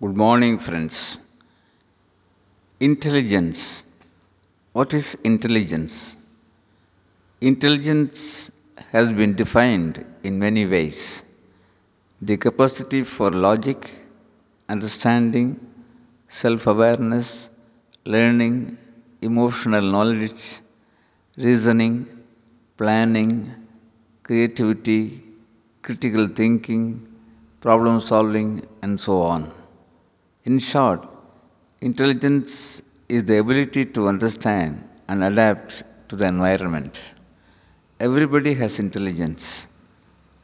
Good morning, friends. Intelligence. What is intelligence? Intelligence has been defined in many ways. The capacity for logic, understanding, self awareness, learning, emotional knowledge, reasoning, planning, creativity, critical thinking, problem solving, and so on. In short, intelligence is the ability to understand and adapt to the environment. Everybody has intelligence,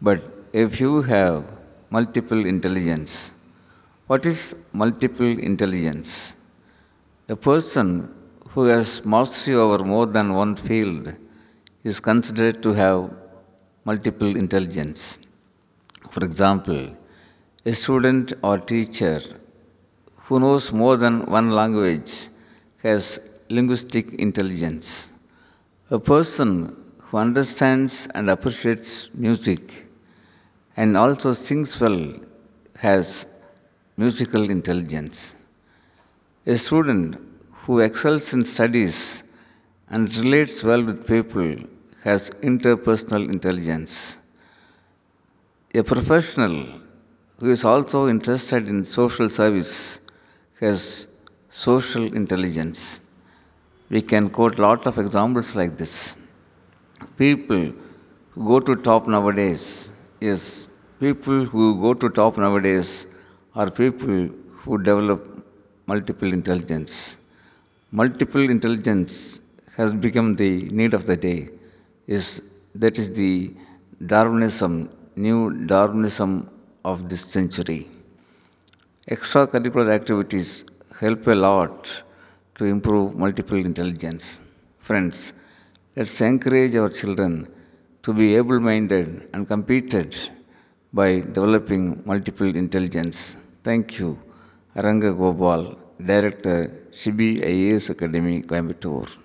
but a few have multiple intelligence. What is multiple intelligence? A person who has mastery over more than one field is considered to have multiple intelligence. For example, a student or teacher who knows more than one language has linguistic intelligence. A person who understands and appreciates music and also sings well has musical intelligence. A student who excels in studies and relates well with people has interpersonal intelligence. A professional who is also interested in social service has social intelligence. We can quote lot of examples like this. People who go to top nowadays is people who go to top nowadays are people who develop multiple intelligence. Multiple intelligence has become the need of the day. Is that is the Darwinism, new Darwinism of this century. Extracurricular activities help a lot to improve multiple intelligence. Friends, let's encourage our children to be able minded and competent by developing multiple intelligence. Thank you. Aranga Director, CBIAS Academy, Coimbatore.